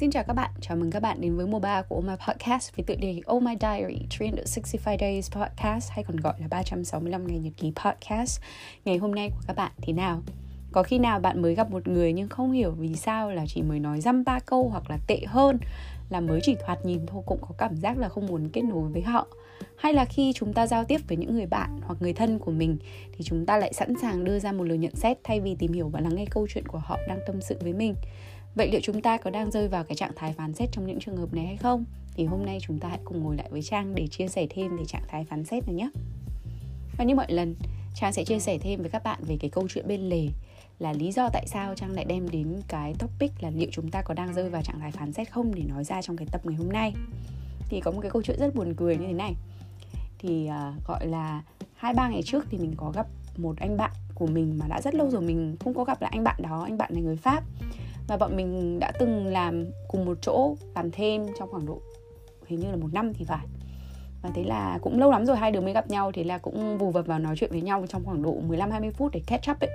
Xin chào các bạn, chào mừng các bạn đến với mùa 3 của Oh My Podcast với tựa đề Oh My Diary 365 Days Podcast hay còn gọi là 365 ngày nhật ký podcast. Ngày hôm nay của các bạn thế nào? Có khi nào bạn mới gặp một người nhưng không hiểu vì sao là chỉ mới nói dăm ba câu hoặc là tệ hơn là mới chỉ thoạt nhìn thôi cũng có cảm giác là không muốn kết nối với họ hay là khi chúng ta giao tiếp với những người bạn hoặc người thân của mình thì chúng ta lại sẵn sàng đưa ra một lời nhận xét thay vì tìm hiểu và lắng nghe câu chuyện của họ đang tâm sự với mình vậy liệu chúng ta có đang rơi vào cái trạng thái phán xét trong những trường hợp này hay không? Thì hôm nay chúng ta hãy cùng ngồi lại với trang để chia sẻ thêm về trạng thái phán xét này nhé. Và như mọi lần trang sẽ chia sẻ thêm với các bạn về cái câu chuyện bên lề là lý do tại sao trang lại đem đến cái topic là liệu chúng ta có đang rơi vào trạng thái phán xét không để nói ra trong cái tập ngày hôm nay. Thì có một cái câu chuyện rất buồn cười như thế này. Thì uh, gọi là hai ba ngày trước thì mình có gặp một anh bạn của mình mà đã rất lâu rồi mình không có gặp lại anh bạn đó anh bạn này người pháp và bọn mình đã từng làm cùng một chỗ, làm thêm trong khoảng độ, hình như là một năm thì phải. Và thế là cũng lâu lắm rồi, hai đứa mới gặp nhau, thế là cũng vù vập vào nói chuyện với nhau trong khoảng độ 15 20 phút để catch up ấy.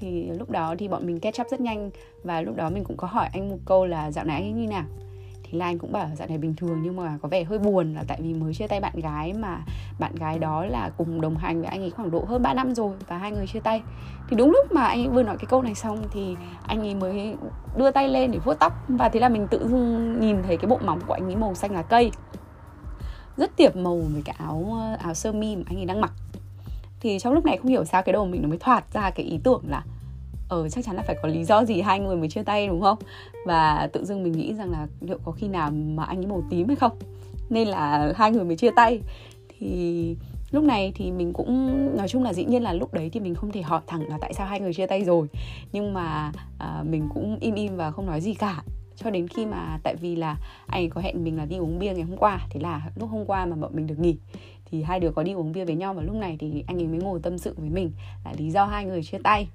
Thì lúc đó thì bọn mình catch up rất nhanh, và lúc đó mình cũng có hỏi anh một câu là dạo này anh ấy như nào? Thì là anh cũng bảo dạo này bình thường nhưng mà có vẻ hơi buồn là tại vì mới chia tay bạn gái mà bạn gái đó là cùng đồng hành với anh ấy khoảng độ hơn 3 năm rồi và hai người chia tay. Thì đúng lúc mà anh ấy vừa nói cái câu này xong thì anh ấy mới đưa tay lên để vuốt tóc và thế là mình tự dưng nhìn thấy cái bộ móng của anh ấy màu xanh lá cây. Rất tiệp màu với cái áo áo sơ mi mà anh ấy đang mặc. Thì trong lúc này không hiểu sao cái đầu mình nó mới thoạt ra cái ý tưởng là ờ chắc chắn là phải có lý do gì hai người mới chia tay đúng không? Và tự dưng mình nghĩ rằng là liệu có khi nào mà anh ấy màu tím hay không? Nên là hai người mới chia tay. Thì lúc này thì mình cũng nói chung là dĩ nhiên là lúc đấy thì mình không thể hỏi thẳng là tại sao hai người chia tay rồi. Nhưng mà à, mình cũng im im và không nói gì cả. Cho đến khi mà tại vì là anh ấy có hẹn mình là đi uống bia ngày hôm qua thế là lúc hôm qua mà bọn mình được nghỉ thì hai đứa có đi uống bia với nhau. Và lúc này thì anh ấy mới ngồi tâm sự với mình là lý do hai người chia tay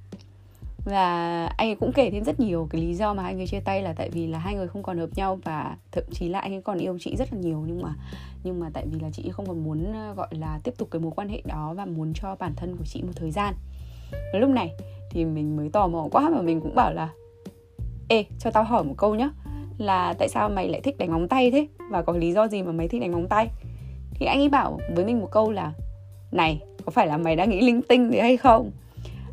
và anh ấy cũng kể thêm rất nhiều cái lý do mà hai người chia tay là tại vì là hai người không còn hợp nhau và thậm chí là anh ấy còn yêu chị rất là nhiều. Nhưng mà nhưng mà tại vì là chị không còn muốn ờ, gọi là tiếp tục cái mối quan hệ đó và muốn cho bản thân của chị một thời gian. Và lúc này thì mình mới tò mò quá mà mình cũng bảo là, ê, cho tao hỏi một câu nhá, là tại sao mày lại thích đánh móng tay thế? Và có lý do gì mà mày thích đánh móng tay? Thì anh ấy bảo với mình một câu là, này, có phải là mày đang nghĩ linh tinh gì hay không?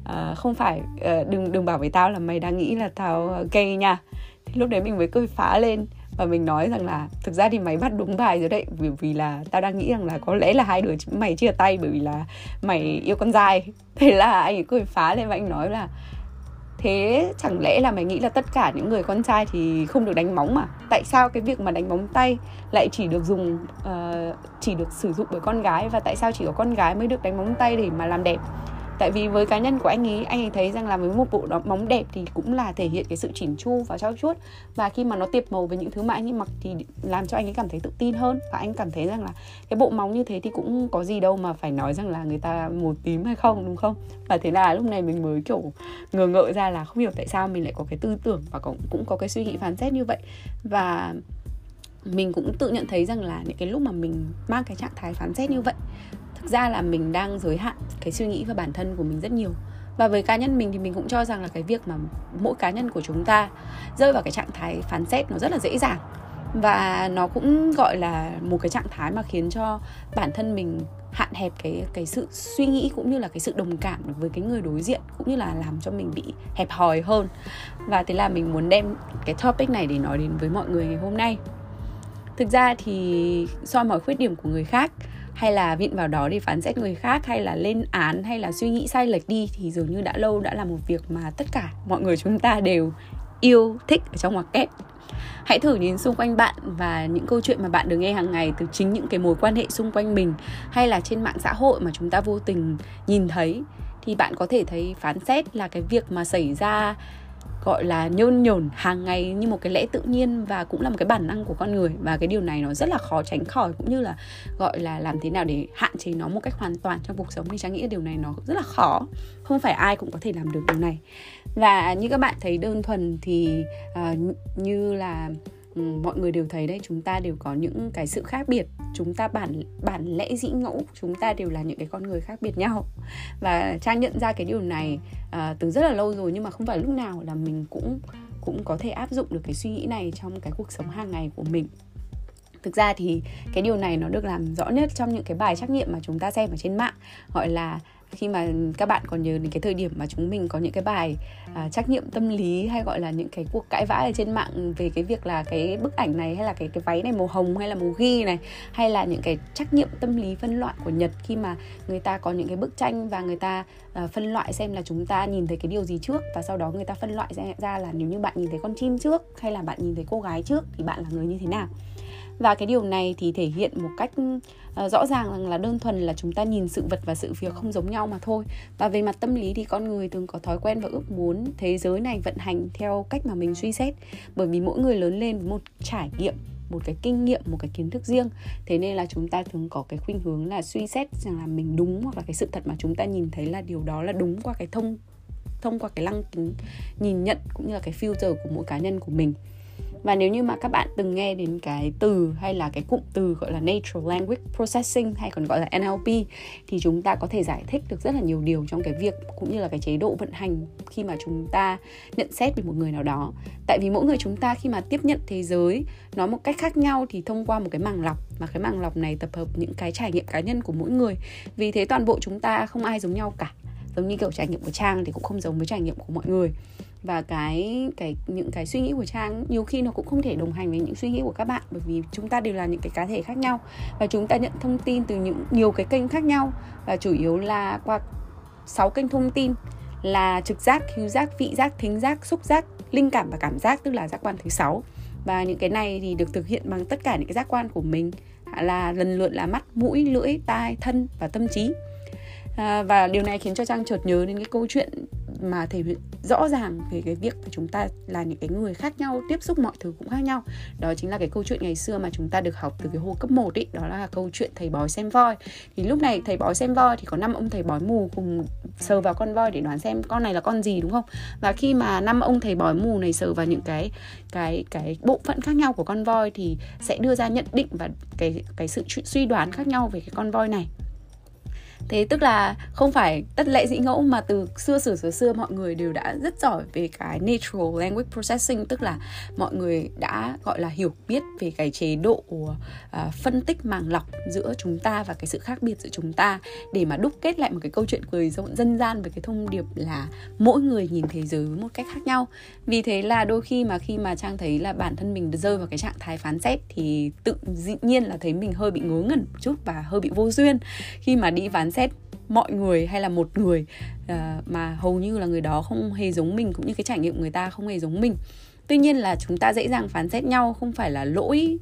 À, không phải à, đừng đừng bảo với tao là mày đang nghĩ là tao ờ, gay nha. Thì lúc đấy mình mới cười phá lên và mình nói rằng là thực ra thì mày bắt đúng bài rồi đấy vì vì là tao đang nghĩ rằng là có lẽ là hai đứa mày chia tay bởi vì là mày yêu con trai thế là anh ấy cười phá lên và anh nói là thế chẳng lẽ là mày nghĩ là tất cả những người con trai thì không được đánh móng mà tại sao cái việc mà đánh móng tay lại chỉ được dùng uh, chỉ được sử dụng bởi con gái và tại sao chỉ có con gái mới được đánh móng tay để mà làm đẹp? Tại vì với cá nhân của anh ấy anh ấy thấy rằng là với một bộ đó móng đẹp thì cũng là thể hiện cái sự chỉn chu và trau chuốt. Và khi mà nó tiệp màu với những thứ mà anh ấy mặc thì làm cho anh ấy cảm thấy tự tin hơn. Và anh cảm thấy rằng là cái bộ móng như thế thì cũng có gì đâu mà phải nói rằng là người ta màu tím hay không, đúng không? Và thế là lúc này mình mới kiểu ngờ ngợ ra là không hiểu tại sao mình lại có cái tư tưởng và cũng cũng có cái suy nghĩ phán xét như vậy. Và mình cũng tự nhận thấy rằng là những cái lúc mà mình mang cái trạng thái phán xét như vậy thực ra là mình đang giới hạn cái suy nghĩ và bản thân của mình rất nhiều. Và với cá nhân mình thì mình cũng cho rằng là cái việc mà mỗi cá nhân của chúng ta rơi vào cái trạng thái phán xét nó rất là dễ dàng. Và nó cũng gọi là một cái trạng thái mà khiến cho bản thân mình hạn hẹp cái cái sự suy nghĩ cũng như là cái sự đồng cảm với cái người đối diện cũng như là làm cho mình bị hẹp hòi hơn. Và thế là mình muốn đem cái topic này để nói đến với mọi người ngày hôm nay. Thực ra thì soi mọi khuyết điểm của người khác hay là vịn vào đó để phán xét người khác, hay là lên án, hay là suy nghĩ sai lệch đi, thì dường như đã lâu đã là một việc mà tất cả mọi người chúng ta đều yêu, thích ở trong ngoặc kép. Hãy thử nhìn xung quanh bạn và những câu chuyện mà bạn được nghe hàng ngày từ chính những cái mối quan hệ xung quanh mình, hay là trên mạng xã hội mà chúng ta vô tình nhìn thấy, thì bạn có thể thấy phán xét là cái việc mà xảy ra gọi là nhôn nhổn hàng ngày như một cái lẽ tự nhiên và cũng là một cái bản năng của con người. Và cái điều này nó rất là khó tránh khỏi cũng như là gọi là làm thế nào để hạn chế nó một cách hoàn toàn trong cuộc sống. Thì trang nghĩ điều này nó rất là khó. Không phải ai cũng có thể làm được điều này. Và như các bạn thấy đơn thuần thì uh, như là Ừ, mọi người đều thấy đấy chúng ta đều có những cái sự khác biệt. Chúng ta bản bản lẽ dĩ ngẫu chúng ta đều là những cái con người khác biệt nhau. Và trang nhận ra cái điều này uh, từ rất là lâu rồi nhưng mà không phải lúc nào là mình cũng cũng có thể áp dụng được cái suy nghĩ này trong cái cuộc sống hàng ngày của mình. Thực ra thì cái điều này nó được làm rõ nhất trong những cái bài trắc nghiệm mà chúng ta xem ở trên mạng gọi là khi mà các bạn còn nhớ đến cái thời điểm mà chúng mình có những cái bài à, trắc nghiệm tâm lý hay gọi là những cái cuộc cãi vã ở trên mạng về cái việc là cái bức ảnh này hay là cái cái váy này màu hồng hay là màu ghi này hay là những cái trắc nghiệm tâm lý phân loại của Nhật khi mà người ta có những cái bức tranh và người ta à, phân loại xem là chúng ta nhìn thấy cái điều gì trước và sau đó người ta phân loại ra, ra là nếu như bạn nhìn thấy con chim trước hay là bạn nhìn thấy cô gái trước thì bạn là người như thế nào. Và cái điều này thì thể hiện một cách Ờ, rõ ràng rằng là đơn thuần là chúng ta nhìn sự vật và sự việc không giống nhau mà thôi. Và về mặt tâm lý thì con người thường có thói quen và ước muốn thế giới này vận hành theo cách mà mình suy xét. Bởi vì mỗi người lớn lên với một trải nghiệm, một cái kinh nghiệm, một cái kiến thức riêng. Thế nên là chúng ta thường có cái khuynh hướng là suy xét rằng là mình đúng hoặc là cái sự thật mà chúng ta nhìn thấy là điều đó là đúng qua cái thông thông qua cái lăng kính nhìn nhận cũng như là cái filter của mỗi cá nhân của mình và nếu như mà các bạn từng nghe đến cái từ hay là cái cụm từ gọi là natural language processing hay còn gọi là NLP thì chúng ta có thể giải thích được rất là nhiều điều trong cái việc cũng như là cái chế độ vận hành khi mà chúng ta nhận xét về một người nào đó. Tại vì mỗi người chúng ta khi mà tiếp nhận thế giới nói một cách khác nhau thì thông qua một cái màng lọc, mà cái màng lọc này tập hợp những cái trải nghiệm cá nhân của mỗi người. Vì thế toàn bộ chúng ta không ai giống nhau cả. Giống như kiểu trải nghiệm của trang thì cũng không giống với trải nghiệm của mọi người và cái cái những cái suy nghĩ của trang nhiều khi nó cũng không thể đồng hành với những suy nghĩ của các bạn bởi vì chúng ta đều là những cái cá thể khác nhau. Và chúng ta nhận thông tin từ những nhiều cái kênh khác nhau. Và chủ yếu là qua sáu kênh thông tin là trực giác, hữu giác, vị giác, thính giác, xúc giác, linh cảm và cảm giác tức là giác quan thứ sáu. Và những cái này thì được thực hiện bằng tất cả những cái giác quan của mình à, là lần lượt là mắt, mũi, lưỡi, tai, thân và tâm trí. À, và điều này khiến cho trang chợt nhớ đến cái câu chuyện mà thể hiện rõ ràng về cái việc mà chúng ta là những cái người khác nhau, tiếp xúc mọi thứ cũng khác nhau. Đó chính là cái câu chuyện ngày xưa mà chúng ta được học từ cái hồi cấp 1 ý, đó là câu chuyện thầy bói xem voi. Thì lúc này thầy bói xem voi thì có năm ông thầy bói mù cùng sờ vào con voi để đoán xem con này là con gì, đúng không? Và khi mà năm ông thầy bói mù này sờ vào những cái cái cái bộ phận khác nhau của con voi thì sẽ đưa ra nhận định và cái cái sự suy đoán khác nhau về cái con voi này thế tức là không phải tất lệ dĩ ngẫu mà từ xưa sử xưa xưa mọi người đều đã rất giỏi về cái natural language processing tức là mọi người đã gọi là hiểu biết về cái chế độ uh, phân tích màng lọc giữa chúng ta và cái sự khác biệt giữa chúng ta. Để mà đúc kết lại một cái câu chuyện cười dân gian với cái thông điệp là mỗi người nhìn thế giới một cách khác nhau. Vì thế là đôi khi mà khi mà trang thấy là bản thân mình rơi vào cái trạng thái phán xét thì tự dĩ nhiên là thấy mình hơi bị ngớ ngẩn một chút và hơi bị vô duyên. Khi mà đi phán xét mọi người hay là một người uh, mà hầu như là người đó không hề giống mình cũng như cái trải nghiệm người ta không hề giống mình. Tuy nhiên là chúng ta dễ dàng phán xét nhau không phải là lỗi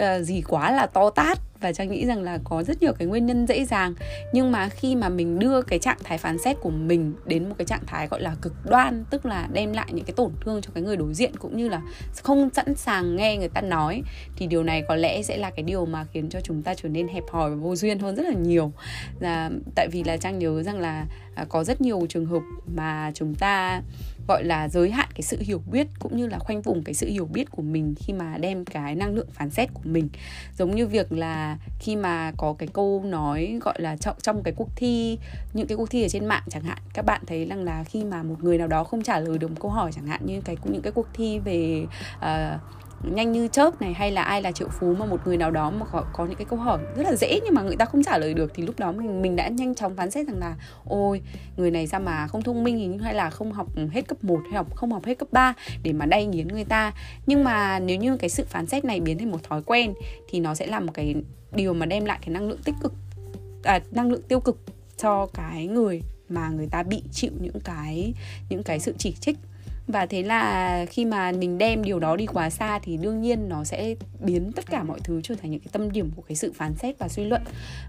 uh, gì quá là to tát và trang nghĩ rằng là có rất nhiều cái nguyên nhân dễ dàng. Nhưng mà khi mà mình đưa cái trạng thái phán xét của mình đến một cái trạng thái gọi là cực đoan, tức là đem lại những cái tổn thương cho cái người đối diện cũng như là không sẵn sàng nghe người ta nói, thì điều này có lẽ sẽ là cái điều mà khiến cho chúng ta trở nên hẹp hòi và vô duyên hơn rất là nhiều. Là tại vì là trang nhớ rằng là à, có rất nhiều trường hợp mà chúng ta gọi là giới hạn cái sự hiểu biết cũng như là khoanh vùng cái sự hiểu biết của mình khi mà đem cái năng lượng phán xét của mình. Giống như việc là khi mà có cái câu nói gọi là trong, trong cái cuộc thi những cái cuộc thi ở trên mạng chẳng hạn các bạn thấy rằng là khi mà một người nào đó không trả lời được một câu hỏi chẳng hạn như cái những cái cuộc thi về uh, nhanh như chớp này hay là ai là triệu phú mà một người nào đó mà có, có những cái câu hỏi rất là dễ nhưng mà người ta không trả lời được thì lúc đó mình mình đã nhanh chóng phán xét rằng là ôi người này sao mà không thông minh hay là không học hết cấp 1 hay học không học hết cấp 3 để mà đay nghiến người ta. Nhưng mà nếu như cái sự phán xét này biến thành một thói quen thì nó sẽ là một cái điều mà đem lại cái năng lượng tích cực à, năng lượng tiêu cực cho cái người mà người ta bị chịu những cái những cái sự chỉ trích và thế là khi mà mình đem điều đó đi quá xa thì đương nhiên nó sẽ biến tất cả mọi thứ trở thành những cái tâm điểm của cái sự phán xét và suy luận.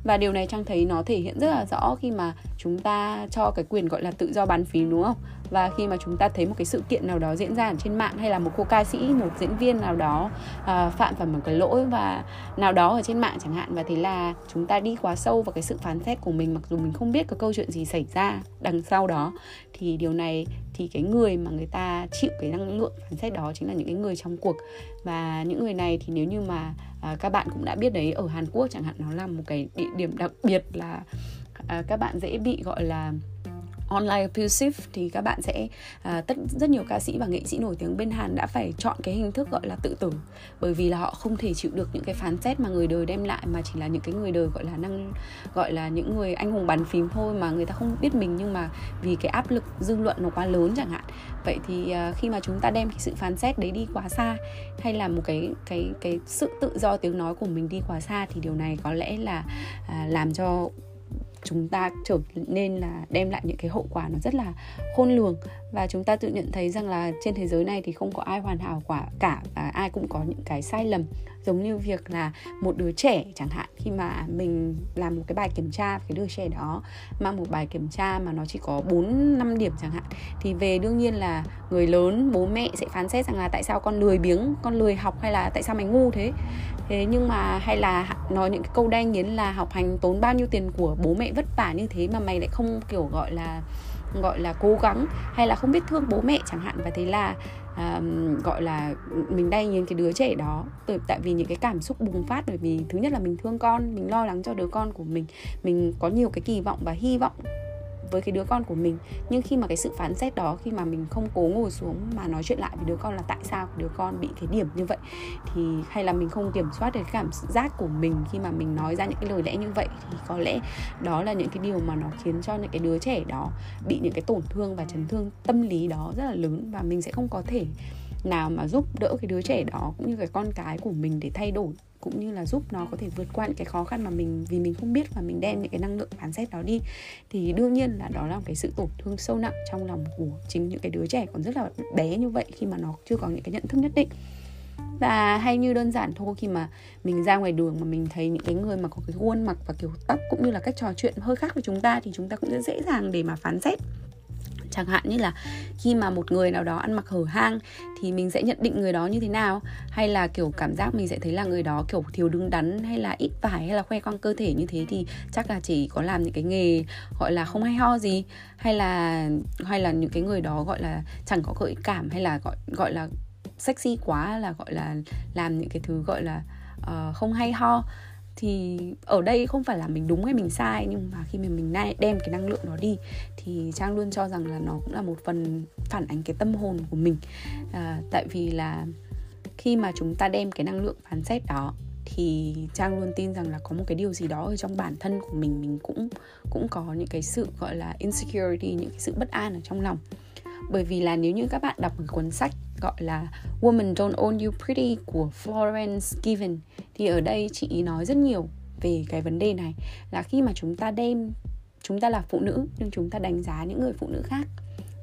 Và điều này trang thấy nó thể hiện rất là rõ khi mà chúng ta cho cái quyền gọi là tự do bán phí đúng không? Và khi mà chúng ta thấy một cái sự kiện nào đó diễn ra ở trên mạng hay là một cô ca sĩ một diễn viên nào đó uh, phạm phải một cái lỗi và nào đó ở trên mạng chẳng hạn và thế là chúng ta đi quá sâu vào cái sự phán xét của mình mặc dù mình không biết có câu chuyện gì xảy ra đằng sau đó thì điều này thì cái người mà người ta chịu cái năng lượng phán xét đó chính là những cái người trong cuộc. Và những người này thì nếu như mà uh, các bạn cũng đã biết đấy ở Hàn Quốc chẳng hạn nó là một cái địa điểm đặc biệt là uh, các bạn dễ bị gọi là online abusive thì các bạn sẽ à, tất rất nhiều ca sĩ và nghệ sĩ nổi tiếng bên Hàn đã phải chọn cái hình thức gọi là tự tử. Bởi vì là họ không thể chịu được những cái phán xét mà người đời đem lại mà chỉ là những cái người đời gọi là năng gọi là những người anh hùng bàn phím thôi mà người ta không biết mình nhưng mà vì cái áp lực dư luận nó quá lớn chẳng hạn. Vậy thì à, khi mà chúng ta đem cái sự phán xét đấy đi quá xa hay là một cái cái cái sự tự do tiếng nói của mình đi quá xa thì điều này có lẽ là à, làm cho chúng ta trở nên là đem lại những cái hậu quả nó rất là khôn lường. Và chúng ta tự nhận thấy rằng là trên thế giới này thì không có ai hoàn hảo quả cả và ai cũng có những cái sai lầm giống như việc là một đứa trẻ chẳng hạn, khi mà mình làm một cái bài kiểm tra cái đứa trẻ đó, mang một bài kiểm tra mà nó chỉ có 4 5 điểm chẳng hạn, thì về đương nhiên là người lớn, bố mẹ sẽ phán xét rằng là tại sao con lười biếng, con lười học hay là tại sao mày ngu thế? Thế nhưng mà hay là nói những cái câu đay nghiến là học hành tốn bao nhiêu tiền của bố mẹ vất vả như thế mà mày lại không, kiểu, gọi là gọi là cố gắng hay là không biết thương bố mẹ chẳng hạn. Và thế là gọi là mình đay nhìn cái đứa trẻ đó từ tại vì những cái cảm xúc bùng phát, bởi vì thứ nhất là mình thương con, mình lo lắng cho đứa con của mình. Mình có nhiều cái kỳ vọng và hy vọng với cái đứa con của mình. Nhưng khi mà cái sự phán xét đó, khi mà mình không cố ngồi xuống mà nói chuyện lại với đứa con là tại sao đứa con bị cái điểm như vậy, thì hay là mình không kiểm soát được cái cảm giác của mình khi mà mình nói ra những cái lời lẽ như vậy, thì có lẽ đó là những cái điều mà nó khiến cho những cái đứa trẻ đó bị những cái tổn thương và chấn thương tâm lý đó rất là lớn và mình sẽ không có thể nào mà giúp đỡ cái đứa trẻ đó cũng như cái con cái của mình để thay đổi, cũng như là giúp nó có thể vượt qua những cái khó khăn mà mình, vì mình không biết và mình đem những cái năng lượng phán xét đó đi, thì đương nhiên là đó là một cái sự tổn thương sâu nặng trong lòng của chính những cái đứa trẻ còn rất là bé như vậy khi mà nó chưa có những cái nhận thức nhất định. Và hay như đơn giản thôi, khi mà mình ra ngoài đường mà mình thấy những cái người mà có cái khuôn mặt và kiểu tóc cũng như là cách trò chuyện hơi khác với chúng ta thì chúng ta cũng rất dễ dàng để mà phán xét chẳng hạn như là khi mà một người nào đó ăn mặc hở hang thì mình sẽ nhận định người đó như thế nào? Hay là kiểu cảm giác mình sẽ thấy là người đó kiểu thiếu đứng đắn hay là ít vải hay là khoe khoang cơ thể như thế thì chắc là chỉ có làm những cái nghề gọi là không hay ho gì? Hay là hay là những cái người đó gọi là chẳng có gợi cảm hay là gọi gọi là sexy quá là gọi là làm những cái thứ gọi là uh, không hay ho? Thì ở đây không phải là mình đúng hay mình sai nhưng mà khi mà mình đem cái năng lượng đó đi thì trang luôn cho rằng là nó cũng là một phần phản ánh cái tâm hồn của mình. À, tại vì là khi mà chúng ta đem cái năng lượng phán xét đó thì trang luôn tin rằng là có một cái điều gì đó ở trong bản thân của mình mình cũng cũng có những cái sự gọi là insecurity những cái sự bất an ở trong lòng bởi vì là nếu như các bạn đọc một cuốn sách gọi là Woman Don't Own You Pretty của Florence Given, thì ở đây chị nói rất nhiều về cái vấn đề này, là khi mà chúng ta đem, chúng ta là phụ nữ, nhưng chúng ta đánh giá những người phụ nữ khác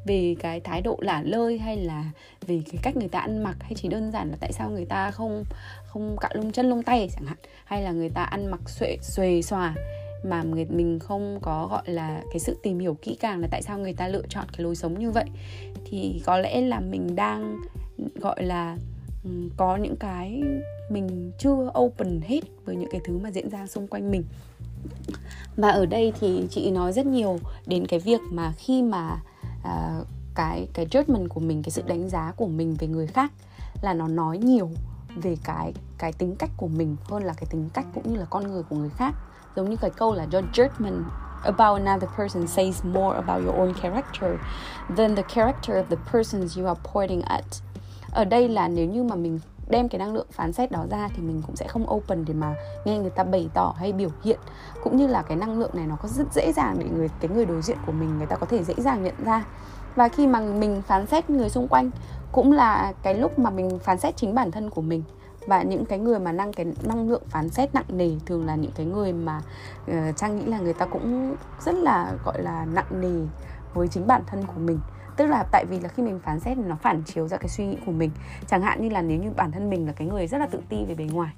về cái thái độ lả lơi hay là về cái cách người ta ăn mặc, hay chỉ đơn giản là tại sao người ta không không cạo lông chân lông tay chẳng hạn, hay là người ta ăn mặc xuệ, xuề xòa mà người mình không có gọi là cái sự tìm hiểu kỹ càng là tại sao người ta lựa chọn cái lối sống như vậy. Thì có lẽ là mình đang gọi là ừ, có những cái mình chưa open hết với những cái thứ mà diễn ra xung quanh mình. Và ở đây thì chị nói rất nhiều đến cái việc mà khi mà uh, cái cái judgment của mình cái sự đánh giá của mình về người khác là nó nói nhiều về cái cái tính cách của mình hơn là cái tính cách cũng như là con người của người khác giống như cái câu là your judgment about another person says more about your own character than the character of the persons you are pointing at. Ở đây là nếu như mà mình đem cái năng lượng phán xét đó ra thì mình cũng sẽ không open để mà nghe người ta bày tỏ hay biểu hiện. Cũng như là cái năng lượng này nó có rất dễ dàng để người, cái người đối diện của mình người ta có thể dễ dàng nhận ra. Và khi mà mình phán xét người xung quanh cũng là cái lúc mà mình phán xét chính bản thân của mình và những cái người mà năng cái năng lượng phán xét nặng nề thường là những cái người mà uh, trang nghĩ là người ta cũng rất là gọi là nặng nề với chính bản thân của mình. Tức là tại vì là khi mình phán xét thì nó phản chiếu ra cái suy nghĩ của mình. Chẳng hạn như là nếu như bản thân mình là cái người rất là tự ti về bề ngoài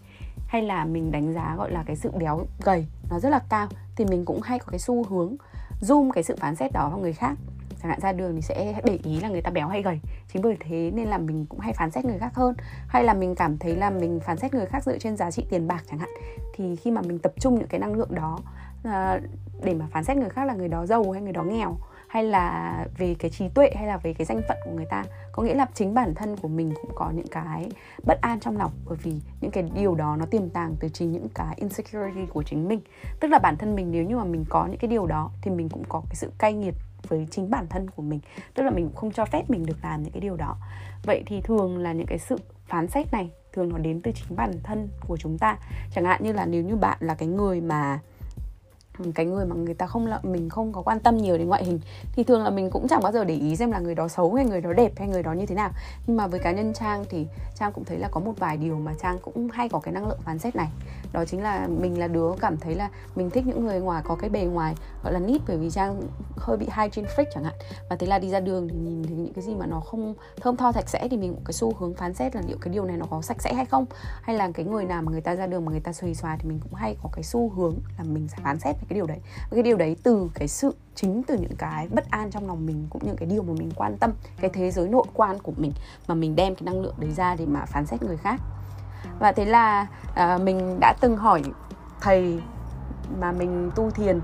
hay là mình đánh giá gọi là cái sự béo gầy nó rất là cao thì mình cũng hay có cái xu hướng zoom cái sự phán xét đó vào người khác chẳng hạn ra đường thì sẽ để ý là người ta béo hay gầy. Chính bởi thế nên là mình cũng hay phán xét người khác hơn. Hay là mình cảm thấy là mình phán xét người khác dựa trên giá trị tiền bạc chẳng hạn. Thì khi mà mình tập trung những cái năng lượng đó à, để mà phán xét người khác là người đó giàu hay người đó nghèo hay là về cái trí tuệ hay là về cái danh phận của người ta có nghĩa là chính bản thân của mình cũng có những cái bất an trong lòng. Bởi vì những cái điều đó nó tiềm tàng từ chính những cái insecurity của chính mình. Tức là bản thân mình nếu như mà mình có những cái điều đó thì mình cũng có cái sự cay nghiệt với chính bản thân của mình. Tức là mình cũng không cho phép mình được làm những cái điều đó. Vậy thì thường là những cái sự phán xét này, thường nó đến từ chính bản thân của chúng ta. Chẳng hạn như là nếu như bạn là cái người mà cái người mà người ta không là mình không có quan tâm nhiều đến ngoại hình, thì thường là mình cũng chẳng bao giờ để ý xem là người đó xấu hay người đó đẹp hay người đó như thế nào. Nhưng mà với cá nhân trang thì trang cũng thấy là có một vài điều mà trang cũng hay có cái năng lượng phán xét này. Đó chính là mình là đứa cảm thấy là mình thích những người ngoài, có cái bề ngoài gọi là nít bởi vì trang hơi bị hygiene freak chẳng hạn. Và thế là đi ra đường thì nhìn thấy những cái gì mà nó không, thơm tho, sạch sẽ thì mình cũng cái xu hướng phán xét là liệu cái điều này nó có sạch sẽ hay không. Hay là cái người nào mà người ta ra đường mà người ta xuề xòa thì mình cũng hay có cái xu hướng là mình sẽ phán xét về cái điều đấy. Và cái điều đấy từ cái sự chính từ những cái bất an trong lòng mình cũng như cái điều mà mình quan tâm cái thế giới nội quan của mình mà mình đem cái năng lượng đấy ra để mà phán xét người khác. Và thế là à, mình đã từng hỏi thầy mà mình tu thiền.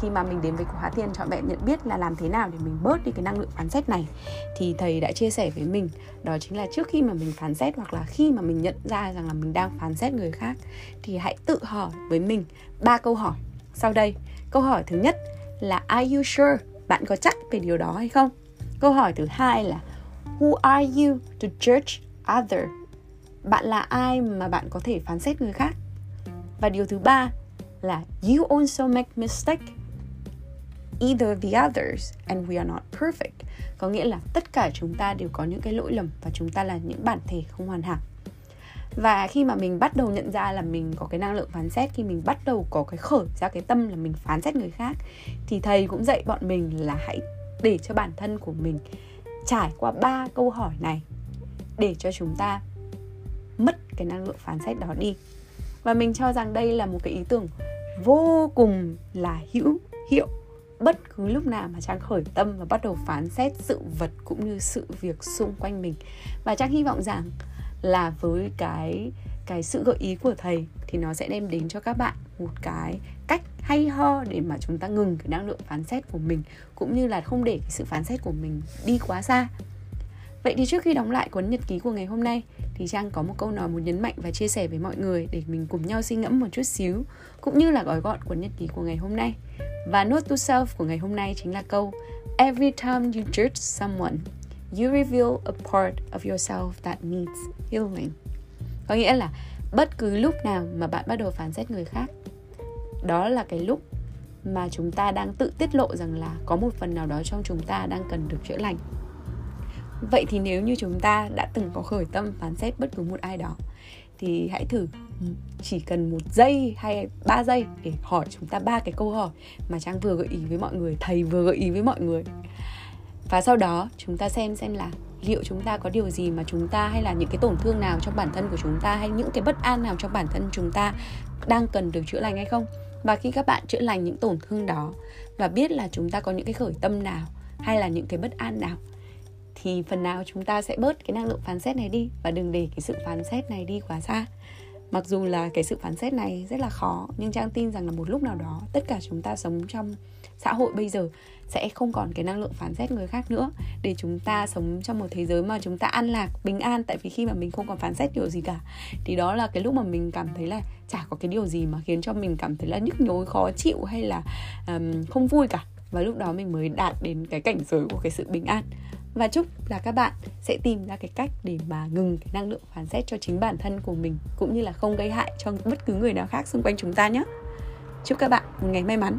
Khi mà mình đến với khóa thiền cho vẹn nhận biết là làm thế nào để mình bớt đi cái năng lượng phán xét này thì thầy đã chia sẻ với mình. Đó chính là trước khi mà mình phán xét hoặc là khi mà mình nhận ra rằng là mình đang phán xét người khác thì hãy tự hỏi với mình ba câu hỏi sau đây, câu hỏi thứ nhất là, are you sure? Bạn có chắc về điều đó hay không? Câu hỏi thứ hai là, who are you to judge other? Bạn là ai mà bạn có thể phán xét người khác? Và điều thứ ba là, you also make mistake either the others and we are not perfect. Có nghĩa là tất cả chúng ta đều có những cái lỗi lầm và chúng ta là những bản thể không hoàn hảo và khi mà mình bắt đầu nhận ra là mình có cái năng lượng phán xét, khi mình bắt đầu có cái khởi ra cái tâm là mình phán xét người khác, thì thầy cũng dạy bọn mình là hãy để cho bản thân của mình trải qua ba câu hỏi này để cho chúng ta mất cái năng lượng phán xét đó đi. Và mình cho rằng đây là một cái ý tưởng vô cùng là hữu hiệu. Bất cứ lúc nào mà trang khởi tâm và bắt đầu phán xét sự vật cũng như sự việc xung quanh mình. Và trang hy vọng rằng là với cái cái sự gợi ý của thầy thì nó sẽ đem đến cho các bạn một cái cách hay ho để mà chúng ta ngừng cái năng lượng phán xét của mình cũng như là không để cái sự phán xét của mình đi quá xa Vậy thì trước khi đóng lại cuốn nhật ký của ngày hôm nay thì Trang có một câu nói muốn nhấn mạnh và chia sẻ với mọi người để mình cùng nhau suy ngẫm một chút xíu cũng như là gói gọn cuốn nhật ký của ngày hôm nay. Và note to self của ngày hôm nay chính là câu Every time you judge someone, you reveal a part of yourself that needs healing. Có nghĩa là bất cứ lúc nào mà bạn bắt đầu phán xét người khác, đó là cái lúc mà chúng ta đang tự tiết lộ rằng là có một phần nào đó trong chúng ta đang cần được chữa lành vậy thì nếu như chúng ta đã từng có khởi tâm phán xét bất cứ một ai đó thì hãy thử chỉ cần một giây hay ba giây để hỏi chúng ta ba cái câu hỏi mà trang vừa gợi ý với mọi người thầy vừa gợi ý với mọi người và sau đó, chúng ta xem xem là liệu chúng ta có điều gì mà chúng ta hay là những cái tổn thương nào trong bản thân của chúng ta hay những cái bất an nào trong bản thân chúng ta đang cần được chữa lành hay không. Và khi các bạn chữa lành những tổn thương đó và biết là chúng ta có những cái khởi tâm nào hay là những cái bất an nào, thì phần nào chúng ta sẽ bớt cái năng lượng phán xét này đi. Và đừng để cái sự phán xét này đi quá xa. Mặc dù là cái sự phán xét này rất là khó, nhưng trang tin rằng là một lúc nào đó tất cả chúng ta sống trong xã hội bây giờ sẽ không còn cái năng lượng phán xét người khác nữa. Để chúng ta sống trong một thế giới mà chúng ta an lạc bình an tại vì khi mà mình không còn phán xét điều gì cả thì đó là cái lúc mà mình cảm thấy là chả có cái điều gì mà khiến cho mình cảm thấy là nhức nhối khó chịu hay là um, không vui cả. Và lúc đó mình mới đạt đến cái cảnh giới của cái sự bình an. Và chúc là các bạn sẽ tìm ra cái cách để mà ngừng cái năng lượng phán xét cho chính bản thân của mình cũng như là không gây hại cho bất cứ người nào khác xung quanh chúng ta nhé. Chúc các bạn một ngày may mắn.